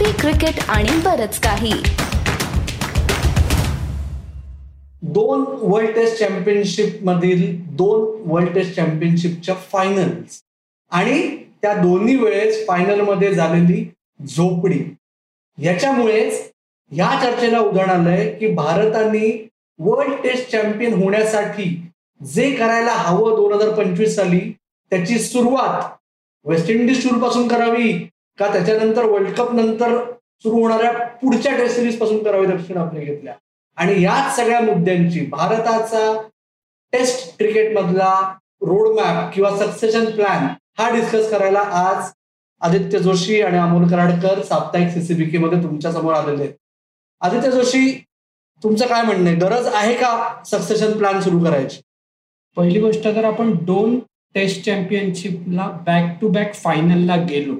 Trophy cricket आणि बरच काही. दोन वर्ल्ड टेस्ट चॅम्पियनशिप मधील दोन वर्ल्ड टेस्ट चॅम्पियनशिपच्या फायनल्स आणि त्या दोन्ही वेळेस फायनलमध्ये झालेली झोपडी. याच्यामुळेच या चर्चेला उदाहरण आलंय की भारताने वर्ल्ड टेस्ट चॅम्पियन होण्यासाठी जे करायला हवं दोन हजार पंचवीस साली त्याची सुरुवात वेस्ट इंडिज टूरपासून करावी का त्याच्यानंतर वर्ल्ड कप नंतर सुरू होणाऱ्या पुढच्या टेस्ट सिरीजपासून करावी दक्षिण आफ्रिकेतल्या. आणि याच सगळ्या मुद्द्यांची भारताचा टेस्ट क्रिकेट मधला रोडमॅप किंवा सक्सेशन प्लॅन हा डिस्कस करायला आज आदित्य जोशी आणि अमोल कराडकर साप्ताहिक सीसीबीके मध्ये तुमच्यासमोर आलेले आहेत. आदित्य जोशी तुमचं काय म्हणणं आहे? गरज आहे का सक्सेशन प्लॅन सुरू करायची? पहिली गोष्ट तर आपण दोन टेस्ट चॅम्पियनशिपला बॅक टू बॅक फायनलला गेलो.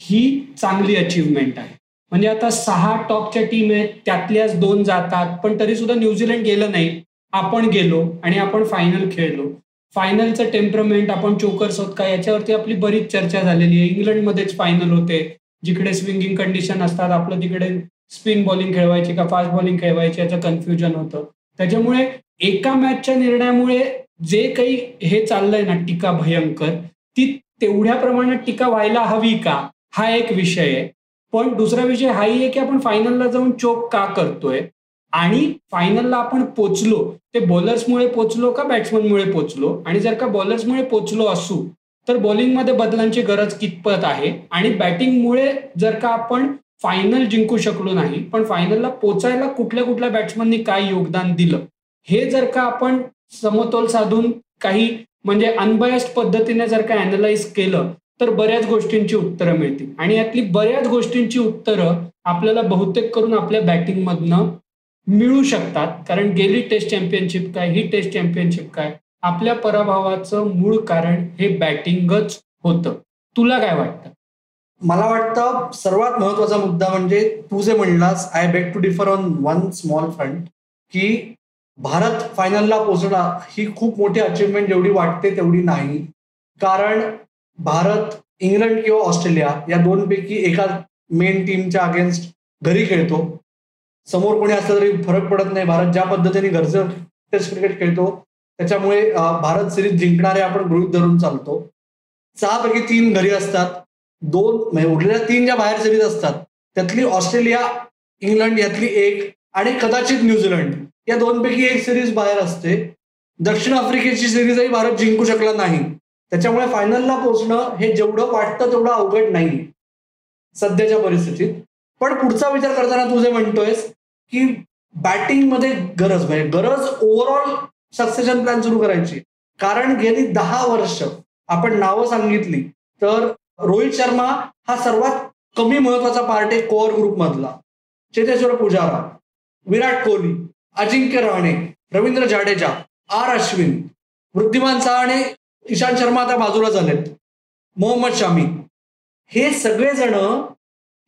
ही चांगली अचीवमेंट आहे. म्हणजे आता सहा टॉपच्या टीम आहेत त्यातल्याच दोन जातात पण तरी सुद्धा न्यूझीलंड गेलं नाही. आपण गेलो आणि आपण फायनल खेळलो. फायनलचं टेम्परमेंट आपण चोकर्स आहोत का याच्यावरती आपली बरीच चर्चा झालेली आहे. इंग्लंडमध्येच फायनल होते. जिकडे स्विंगिंग कंडिशन असतात आपलं तिकडे स्पिन बॉलिंग खेळवायची का फास्ट बॉलिंग खेळवायची याचं कन्फ्युजन होतं. त्याच्यामुळे एका मॅचच्या निर्णयामुळे जे काही हे चाललंय ना टीका भयंकर ती तेवढ्या प्रमाणात टीका व्हायला हवी का? हा एक विषय आहे. पण दुसरा विषय हाही आहे की आपण फायनलला जाऊन चोक का करतोय? आणि फायनलला आपण पोचलो ते बॉलर्समुळे पोचलो का बॅट्समनमुळे पोचलो? आणि जर का बॉलर्समुळे पोचलो असू तर बॉलिंगमध्ये बदलांची गरज कितपत आहे? आणि बॅटिंगमुळे जर का आपण फायनल जिंकू शकलो नाही पण फायनलला पोचायला कुठल्या कुठल्या बॅट्समननी काय योगदान दिलं? हे जर का आपण समतोल साधून काही म्हणजे अनबायस्ड पद्धतीने जर का अनालाइज केलं तर बऱ्याच गोष्टींची उत्तरं मिळतील. आणि यातली बऱ्याच गोष्टींची उत्तरं आपल्याला बहुतेक करून आपल्या बॅटिंगमधनं मिळू शकतात. कारण गेली टेस्ट चॅम्पियनशिप काय ही टेस्ट चॅम्पियनशिप काय आपल्या पराभवाचं मूळ कारण हे बॅटिंगच होतं. तुला काय वाटतं? मला वाटतं सर्वात महत्त्वाचा मुद्दा म्हणजे तू जे म्हणलास I bet to differ on one small front की भारत फायनलला पोहोचला ही खूप मोठी अचिव्हमेंट जेवढी वाटते तेवढी नाही. कारण भारत इंग्लंड किंवा ऑस्ट्रेलिया या दोनपैकी एका मेन टीमच्या अगेन्स्ट घरी खेळतो. समोर कोणी असलं तरी फरक पडत नाही. भारत ज्या पद्धतीने घरचं टेस्ट क्रिकेट खेळतो त्याच्यामुळे भारत सिरीज जिंकणारे आपण गृहित धरून चालतो. सहापैकी तीन घरी असतात. दोन म्हणजे उरलेल्या तीन ज्या बाहेर सिरीज असतात त्यातली ऑस्ट्रेलिया इंग्लंड यातली एक आणि कदाचित न्यूझीलंड या दोनपैकी एक सिरीज बाहेर असते. दक्षिण आफ्रिकेची सिरीजही भारत जिंकू शकला नाही. त्याच्यामुळे फायनलला पोहोचणं हे जेवढं वाटतं तेवढं अवघड नाही. सध्याच्या परिस्थितीत. पण पुढचा विचार करताना तू जे म्हणतोयस की बॅटिंगमध्ये गरज म्हणजे गरज ओव्हरऑल सक्सेशन प्लॅन सुरू करायची. कारण गेली दहा वर्ष आपण नावं सांगितली तर रोहित शर्मा हा सर्वात कमी महत्त्वाचा पार्ट आहे कोअर ग्रुप मधला. चेतेश्वर पुजारा विराट कोहली अजिंक्य रहाणे रवींद्र जाडेजा आर अश्विन वृद्धिमान आणि ईशांत शर्मा आता बाजूला झालेत. मोहम्मद शामी. हे सगळेजण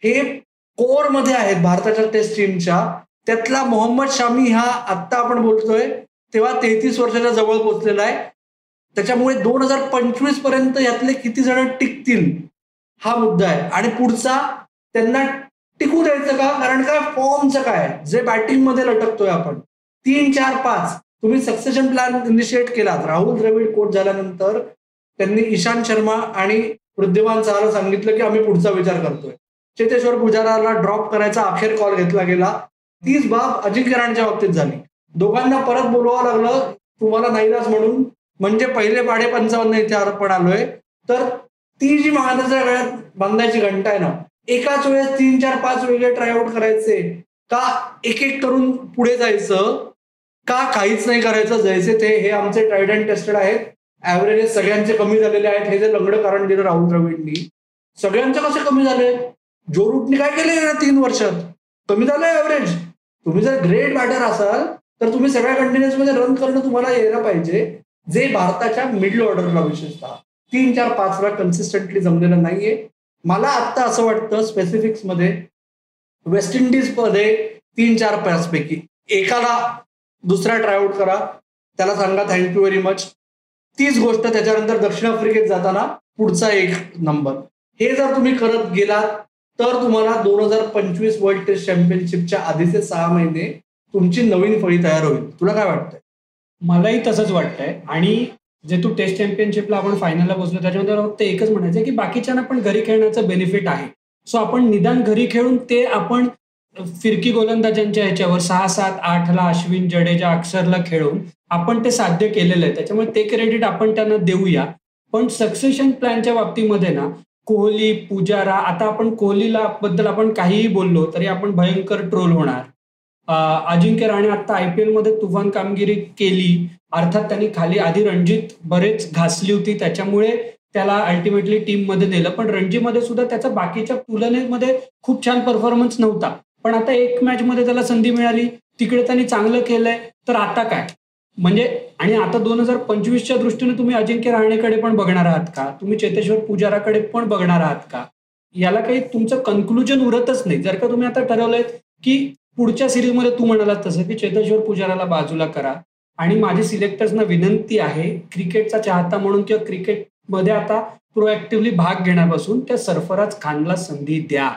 हे कोरमध्ये आहेत भारताच्या टेस्ट टीमच्या त्यातला मोहम्मद शामी हा आत्ता आपण बोलतोय तेव्हा तेहतीस वर्षाच्या जवळ पोहोचलेला आहे. त्याच्यामुळे दोन हजार पंचवीसपर्यंत यातले किती जण टिकतील हा मुद्दा आहे. आणि पुढचा त्यांना टिकू द्यायचं का? कारण काय फॉर्मचं काय जे बॅटिंगमध्ये लटकतोय आपण. तीन चार पाच. तुम्ही सक्सेशन प्लॅन इनिशिएट केलात. राहुल द्रविड कोट झाल्यानंतर त्यांनी इशांत शर्मा आणि वृद्धिमान सहाला सांगितलं की आम्ही पुढचा विचार करतोय. चेतेश्वर पुजाराला ड्रॉप करायचा अखेर कॉल घेतला गेला. तीच बाब अजिंक्य राणच्या बाबतीत झाली. दोघांना परत बोलवावं लागलं. तुम्हाला नाहीलाच म्हणून. म्हणजे पहिले पाडे पंचावन्न इथे आपण आलोय तर ती जी महाराजाच्या वेळात बांधायची घंटा आहे ना एकाच वेळेस तीन चार पाच वेगळे ट्रायआउट करायचे. का एक एक करून पुढे जायचं? का काहीच नाही करायचं जैसे ते हे आमचे ट्रायड अँड टेस्टेड आहेत. ऍव्हरेजेस सगळ्यांचे कमी झालेले आहेत. हे जे लंगडं कारण दिलं राहुल द्रविडनी. सगळ्यांचे कसे कमी झाले? जो रूटने काय केले तीन वर्षात? कमी झालं ऍव्हरेज तुम्ही जर ग्रेट बॅटर असाल तर तुम्ही सगळ्या कंटिन्युअसमध्ये रन करणं तुम्हाला यायला पाहिजे. जे भारताच्या मिडल ऑर्डरला विशेषतः. तीन चार पाच वेळा कन्सिस्टंटली जमलेलं नाहीये. मला आत्ता असं वाटतं स्पेसिफिक्समध्ये वेस्ट इंडिजमध्ये तीन चार पॅच पैकी. एकाला दुसरा ट्रायआउट करा. त्याला सांगा थँक्यू व्हेरी मच तीच गोष्ट त्याच्यानंतर दक्षिण आफ्रिकेत जाताना पुढचा एक नंबर हे जर तुम्ही करत गेलात तर तुम्हाला दोन हजार पंचवीस वर्ल्ड टेस्ट चॅम्पियनशिपच्या आधीचे सहा महिने तुमची नवीन फळी तयार होईल. तुला काय वाटतंय? मलाही तसंच वाटतंय. आणि जे तू टेस्ट चॅम्पियनशिपला आपण फायनलला बसलो त्याच्यामध्ये फक्त एकच म्हणायचं की बाकीच्यांना पण घरी खेळण्याचं बेनिफिट आहे. सो आपण निदान घरी खेळून ते आपण फिरकी गोलंदाजांच्या ह्याच्यावर सहा सात आठला अश्विन जडेजा अक्षरला खेळून आपण ते साध्य केलेलं आहे. त्याच्यामुळे ते क्रेडिट आपण त्यांना देऊया. पण सक्सेशन प्लॅनच्या बाबतीमध्ये ना कोहली पुजारा आता आपण कोहलीला बद्दल आपण काहीही बोललो तरी आपण भयंकर ट्रोल होणार. अजिंक्य राणे आता आय पी एलमध्ये तुफान कामगिरी केली. अर्थात त्यांनी खाली आधी रणजीत बरेच घासली होती. त्याच्यामुळे त्याला अल्टिमेटली टीममध्ये नेलं. पण रणजीमध्ये सुद्धा त्याचा बाकीच्या तुलनेमध्ये खूप छान परफॉर्मन्स नव्हता. पण आता एक मॅच मध्ये त्याला संधी मिळाली. तिकडे त्यांनी चांगलं केलंय. तर आता काय? म्हणजे आणि आता दोन हजार पंचवीसच्या दृष्टीने तुम्ही अजिंक्य राहणेकडे पण बघणार आहात का? तुम्ही चेतेश्वर पुजाराकडे पण बघणार आहात का? याला काही तुमचं कन्क्लुजन उरतच नाही. जर का तुम्ही आता ठरवलंय की पुढच्या सिरीजमध्ये तू म्हणालात तसं की चेतेश्वर पुजाराला बाजूला करा. आणि माझी सिलेक्टर्सना विनंती आहे क्रिकेटचा चाहता म्हणून किंवा क्रिकेटमध्ये आता प्रोएक्टिव्हली भाग घेण्यापासून त्या सरफराज खानला संधी द्या.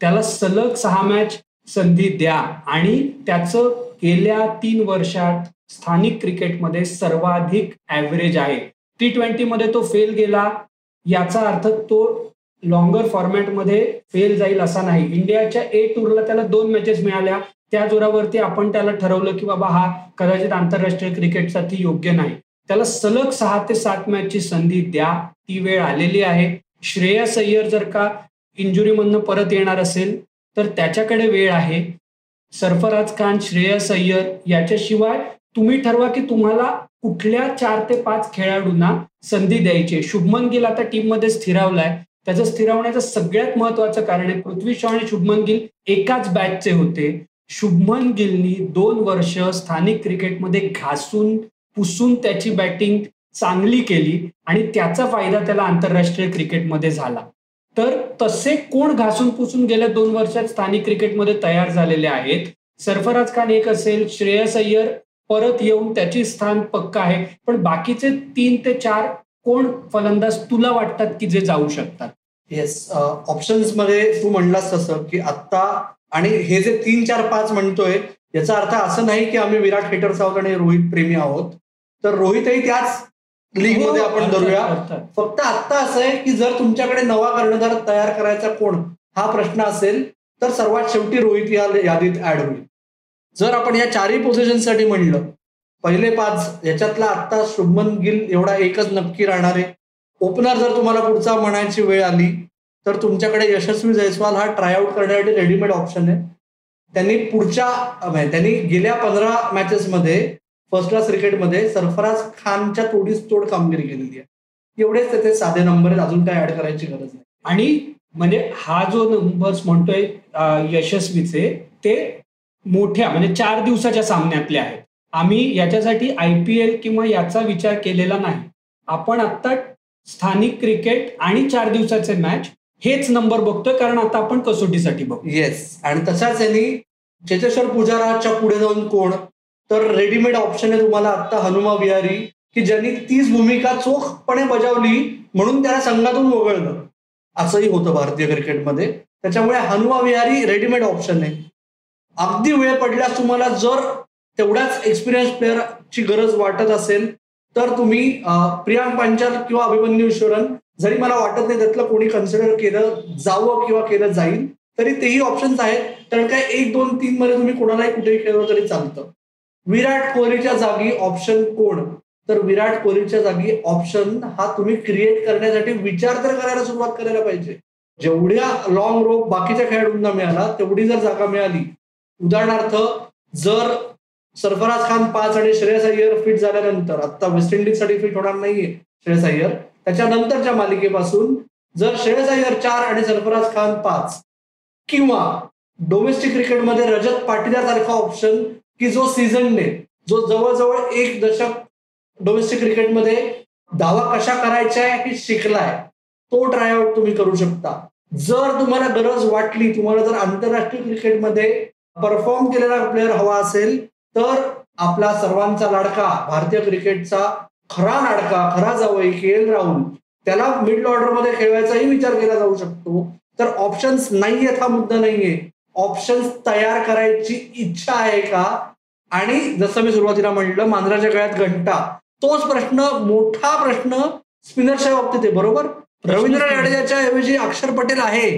त्याला सलग सहा मॅच संधी द्या. आणि त्याचं गेल्या तीन वर्षात स्थानिक क्रिकेटमध्ये सर्वाधिक ॲव्हरेज आहे. टी ट्वेंटीमध्ये तो फेल गेला. याचा अर्थ तो लॉंगर फॉर्मॅटमध्ये फेल जाईल असा नाही. इंडियाच्या ए टूरला त्याला दोन मॅचेस मिळाल्या. त्या जोरावरती आपण त्याला ठरवलं की बाबा हा कदाचित आंतरराष्ट्रीय क्रिकेटसाठी योग्य नाही. त्याला सलग सहा ते सात मॅचची संधी द्या. ती वेळ आलेली आहे. श्रेयस अय्यर जर का इंजुरीमधनं परत येणार असेल तर त्याच्याकडे वेळ आहे. सरफराज खान श्रेयस अय्यर याच्याशिवाय तुम्ही ठरवा की तुम्हाला कुठल्या चार ते पाच खेळाडूंना संधी द्यायची शुभमन गिल आता टीममध्ये स्थिरावलाय. त्याचं स्थिरावण्याचं सगळ्यात महत्वाचं कारण आहे पृथ्वी शॉ आणि शुभमन गिल एकाच बॅचचे होते. शुभमन गिलनी दोन वर्ष स्थानिक क्रिकेटमध्ये घासून पुसून त्याची बॅटिंग चांगली केली आणि त्याचा फायदा त्याला आंतरराष्ट्रीय क्रिकेटमध्ये झाला. तर तसे कोण घासून पुसून गेल्या दोन वर्षात स्थानिक क्रिकेटमध्ये तयार झालेले आहेत? सरफराज खान एक असेल श्रेयस अय्यर परत येऊन त्याची स्थान पक्का आहे. पण बाकीचे तीन ते चार कोण? फलंदाज तुला वाटतात की जे जाऊ शकतात? येस ऑप्शन्समध्ये तू म्हणलास तसं की आत्ता आणि हे जे तीन चार पाच म्हणतोय याचा अर्थ असं नाही की आम्ही विराट हेटर्स आहोत आणि रोहित प्रेमी आहोत. तर रोहितही त्याच लीगमध्ये आपण धरूया. फक्त आता असं आहे की जर तुमच्याकडे नवा कर्णधार तयार करायचा कोण? हा प्रश्न असेल तर सर्वात शेवटी रोहित या यादीत ऍड होईल. जर आपण या चारही पोझिशनसाठी म्हणलं पहिले पाच याच्यातला आता शुभमन गिल एवढा एकच नक्की राहणार आहे. ओपनर जर तुम्हाला पुढचा म्हणायची वेळ आली तर तुमच्याकडे यशस्वी जयस्वाल हा ट्रायआउट करण्यासाठी रेडीमेड ऑप्शन आहे. त्यांनी पुढच्या त्यांनी गेल्या पंधरा मॅचेसमध्ये फर्स्ट क्लास क्रिकेटमध्ये सरफराज खानच्या तोडीस तोड कामगिरी केलेली आहे. एवढेच त्याचे साधे नंबर आहेत अजून काय ऍड करायची गरज नाही. आणि म्हणजे हा जो नंबर्स म्हणतोय यशस्वीचे ते मोठ्या म्हणजे चार दिवसाच्या सामन्यातले आहेत. आम्ही याच्यासाठी आय पी एल किंवा याचा विचार केलेला नाही. आपण आता स्थानिक क्रिकेट आणि चार दिवसाचे मॅच हेच नंबर बघतोय कारण आता आपण कसोटीसाठी बघतो येस आणि तशाच यांनी चेतेश्वर पुजाराच्या पुढे जाऊन कोण तर रेडीमेड ऑप्शन आहे तुम्हाला आता हनुमा विहारी की ज्यांनी तीच भूमिका चोखपणे बजावली म्हणून त्याला संघातून वगळलं. असंही होतं भारतीय क्रिकेटमध्ये. त्याच्यामुळे हनुमा विहारी रेडीमेड ऑप्शन आहे. अगदी वेळ पडल्यास तुम्हाला जर तेवढ्याच एक्सपिरियन्स प्लेअरची गरज वाटत असेल तर तुम्ही प्रियांक पांचाल किंवा अभिमन्यू ईश्वरन जरी मला वाटत नाही त्यातलं कोणी कन्सिडर केलं जावं किंवा केलं जाईल तरी तेही ऑप्शन्स आहेत. कारण काय एक दोन तीन मध्ये तुम्ही कोणालाही कुठेही खेळलं तरी चालतं. विराट कोहलीच्या जागी ऑप्शन कोण? तर विराट कोहलीच्या जागी ऑप्शन हा तुम्ही क्रिएट करण्यासाठी विचार तर करायला सुरुवात करायला पाहिजे. जेवढ्या लॉंग रोप बाकीच्या खेळाडूंना मिळाला तेवढी जर जागा मिळाली. उदाहरणार्थ जर सरफराज खान पाच आणि श्रेयस अय्यर फिट झाल्यानंतर आता वेस्ट इंडिजसाठी फिट होणार नाहीये श्रेयस अय्यर. त्याच्यानंतरच्या मालिकेपासून जर श्रेयस अय्यर चार आणि सरफराज खान पाच किंवा डोमेस्टिक क्रिकेटमध्ये रजत पाटीदार सारखा ऑप्शन की जो सीझनने जो जवळजवळ एक दशक डोमेस्टिक क्रिकेटमध्ये दावा कशा करायच्या हे शिकलाय तो ट्रायआउट तुम्ही करू शकता. जर तुम्हाला गरज वाटली तुम्हाला जर आंतरराष्ट्रीय क्रिकेटमध्ये परफॉर्म केलेला प्लेअर हवा असेल तर आपला सर्वांचा लाडका भारतीय क्रिकेटचा खरा लाडका खरा जावई के एल राहुल त्याला मिडल ऑर्डरमध्ये खेळवायचाही विचार केला जाऊ शकतो. तर ऑप्शन्स नाहीयेत हा मुद्दा नाहीये. ऑप्शन्स तयार करायची इच्छा आहे का? आणि जसं मी सुरुवातीला म्हटलं मांजराच्या गळ्यात घंटा. तोच प्रश्न मोठा प्रश्न स्पिनरच्या बाबतीत आहे बरोबर? रवींद्र जाडेजाच्या ऐवजी अक्षर पटेल आहे.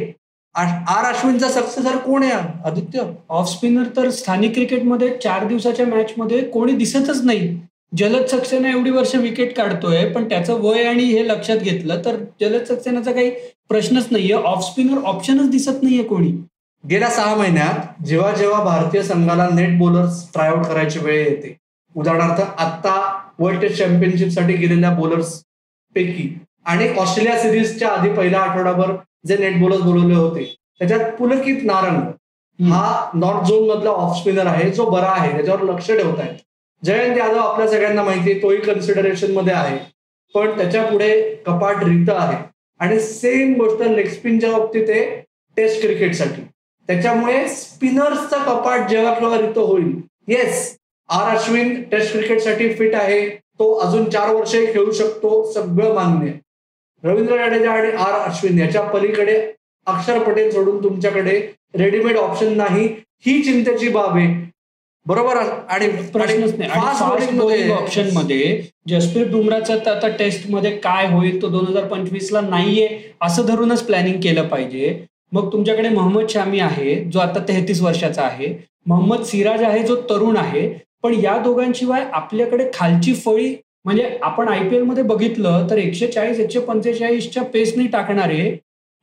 आर अश्विनचा सक्सेसर कोण आहे? आदित्य? ऑफ स्पिनर तर स्थानिक क्रिकेटमध्ये चार दिवसाच्या मॅच मध्ये कोणी दिसतच नाही. जलद सक्सेना एवढी वर्ष विकेट काढतोय पण त्याचं वय आणि हे लक्षात घेतलं तर जलद सक्सेनाचा काही प्रश्नच नाहीये. ऑफ स्पिनर ऑप्शनच दिसत नाहीये कोणी. गेल्या सहा महिन्यात जेव्हा जेव्हा भारतीय संघाला नेट बॉलर्स ट्रायआउट करायची वेळ येते उदाहरणार्थ आता वर्ल्ड टेस्ट चॅम्पियनशिपसाठी गेलेल्या बॉलर्स पैकी आणि ऑस्ट्रेलिया सिरीजच्या आधी पहिल्या आठवडाभर जे नेट बॉलर्स बोलवले होते त्याच्यात पुलकित नारंग हा नॉर्थ झोन मधला ऑफ स्पिनर आहे जो बरा आहे त्याच्यावर लक्ष ठेवत आहेत जयंत यादव आपल्या सगळ्यांना माहिती आहे तोही कन्सिडरेशनमध्ये आहे. पण त्याच्या पुढे कपाट रित आहे. आणि सेम गोष्ट लेग स्पिनच्या बाबतीत आहे टेस्ट क्रिकेटसाठी त्याच्यामुळे स्पिनर्सचा कपाट जेव्हा केव्हा रित होईल. येस आर अश्विन टेस्ट क्रिकेटसाठी फिट आहे. तो अजून चार वर्ष खेळू शकतो सगळं मान्य. रवींद्र जाडेजा आणि आर अश्विन याच्या पलीकडे अक्षर पटेल सोडून तुमच्याकडे रेडीमेड ऑप्शन नाही ही चिंतेची बाब आहे. बरोबर? आणि प्रश्नच नाही. ऑप्शनमध्ये जसप्रीत बुमराचं तर आता टेस्टमध्ये काय होईल तो दोन हजार पंचवीस ला नाहीये असं धरूनच प्लॅनिंग केलं पाहिजे. मग तुमच्याकडे मोहम्मद शामी आहे जो आता तेहतीस वर्षाचा आहे. मोहम्मद सिराज आहे जो तरुण आहे. पण या दोघांशिवाय आपल्याकडे खालची फळी म्हणजे आपण आय पी मध्ये बघितलं तर एकशे चाळीस एकशे पंचेचाळीसच्या पेसने टाकणारे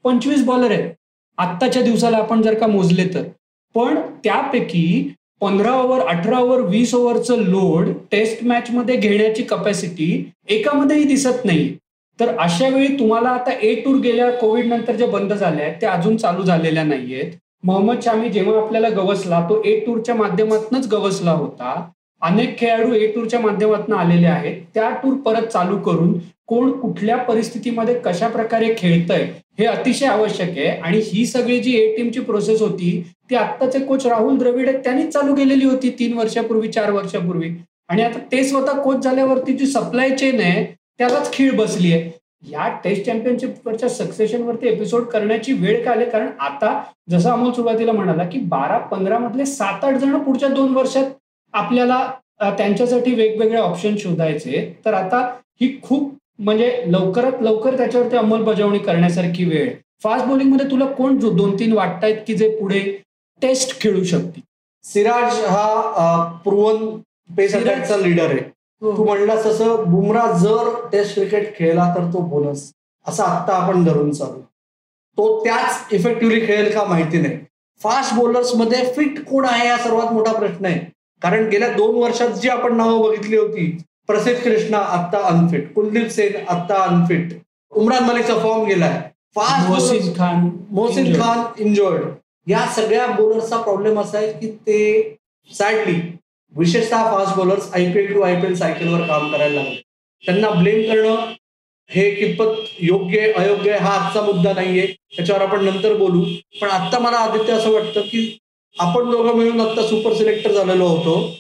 पंचवीस बॉलर आहेत. आत्ताच्या दिवसाला आपण जर का मोजले तर. पण त्यापैकी पंधरा ओव्हर अठरा ओव्हर वीस ओव्हरचं लोड टेस्ट मॅचमध्ये घेण्याची कपॅसिटी एकामध्येही दिसत नाही. तर अशा वेळी तुम्हाला आता ए टूर गेल्या कोविड नंतर जे बंद झाले आहेत ते अजून चालू झालेल्या नाहीयेत. मोहम्मद शामी जेव्हा आपल्याला गवसला तो ए टूरच्या माध्यमातूनच गवसला होता. अनेक खेळाडू ए टूरच्या माध्यमातून आलेले आहेत. त्या टूर परत चालू करून कोण कुठल्या परिस्थितीमध्ये कशा प्रकारे खेळतंय हे अतिशय आवश्यक आहे. आणि ही सगळी जी ए टीमची प्रोसेस होती ती आत्ताचे कोच राहुल द्रविड आहेत त्यांनीच चालू केलेली होती तीन वर्षापूर्वी चार वर्षापूर्वी. आणि आता ते स्वतः कोच झाल्यावरती जी सप्लाय चेन आहे त्यालाच खीळ बसली आहे. या टेस्ट चॅम्पियनशिपवरच्या सक्सेशनवरती एपिसोड करण्याची वेळ का आली? कारण आता जसं अमोल सुरुवातीला म्हणाला की बारा पंधरा मधले सात आठ जण पुढच्या दोन वर्षात आपल्याला त्यांच्यासाठी वेगवेगळे ऑप्शन शोधायचे. तर आता ही खूप म्हणजे लवकरात लवकर त्याच्यावरती अंमलबजावणी करण्यासारखी वेळ. फास्ट बॉलिंगमध्ये तुला कोण जो दोन तीन वाटतायत की जे पुढे टेस्ट खेळू शकतील? सिराज हा प्रुवन पेस लीडर आहे. तू म्हणलास तसं बुमरा जर टेस्ट क्रिकेट खेळला तर तो बोनस असं आत्ता आपण धरून चालू. तो त्याच इफेक्टिव्हली खेळेल का माहिती नाही. फास्ट बॉलर्समध्ये फिट कोण आहे हा सर्वात मोठा प्रश्न आहे. कारण गेल्या दोन वर्षात जी आपण नावं बघितली होती प्रसिद्ध कृष्णा आत्ता अनफिट कुलदीप सेन आत्ता अनफिट उमरान मलिकचा फॉर्म गेलाय. फास्ट मोहसिन खान मोहसिन खान इंजॉर्ड या सगळ्या बॉलर्सचा प्रॉब्लेम असा आहे की ते सॅडली विशेषतः fast bowlers IPL to IPL सायकलवर काम करायला लागले. त्यांना ब्लेम करणं हे कितपत योग्य अयोग्य हा आजचा मुद्दा नाहीये. त्याच्यावर आपण नंतर बोलू. पण आता मला आदित्य असं वाटतं की आपण दोघं मिळून आता सुपर सिलेक्टर झालेलो होतो.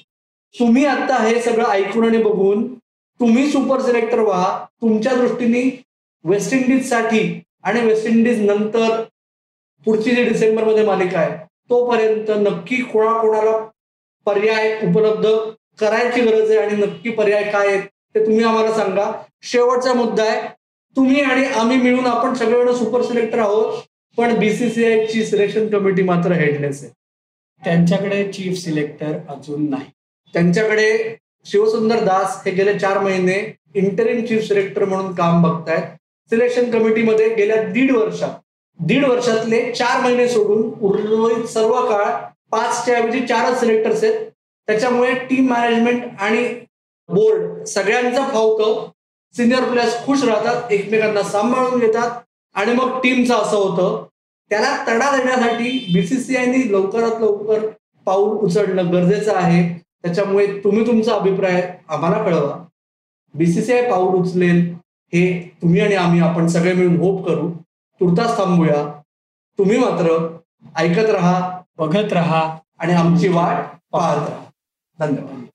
तुम्ही आता हे सगळं ऐकून आणि बघून तुम्ही सुपर सिलेक्टर व्हा. तुमच्या दृष्टीने वेस्ट इंडिजसाठी आणि वेस्ट इंडिज नंतर पुढची जी डिसेंबरमध्ये मालिका आहे तोपर्यंत नक्की कोणाकोणाला पर्याय उपलब्ध करायची गरज आहे आणि नक्की पर्याय काय आहेत ते तुम्ही आम्हाला सांगा. शेवटचा मुद्दा आहे तुम्ही आणि आम्ही मिळून आपण सगळेजण सुपर सिलेक्टर आहोत पण बीसीसीआय ची सिलेक्शन कमिटी मात्र हेडलेस आहे. त्यांच्याकडे चीफ सिलेक्टर अजून नाही. त्यांच्याकडे शिवसुंदर दास हे गेले चार महिने इंटरिम चीफ सिलेक्टर म्हणून काम बघतायत. सिलेक्शन कमिटीमध्ये गेल्या दीड वर्षात दीड वर्षातले चार महिने सोडून उर्वरित सर्व काळ पाचच्या ऐवजी चारच सिलेक्टर्स आहेत. त्याच्यामुळे टीम मॅनेजमेंट आणि बोर्ड सगळ्यांचा फावतं सिनियर प्लेयर्स खुश राहतात एकमेकांना सांभाळून घेतात आणि मग टीमचं असं होतं. त्याला तडा देण्यासाठी बीसीसीआयने लवकरात लवकर पाऊल उचलणं गरजेचं आहे. त्याच्यामुळे तुम्ही तुमचा अभिप्राय आम्हाला कळवा. बीसीसीआय पाऊल उचलेल हे तुम्ही आणि आम्ही आपण सगळे मिळून होप करू. तुर्तास थांबूया. तुम्ही मात्र ऐकत राहा. बघत राहा आणि आमची वाट पाहत राहा. धन्यवाद.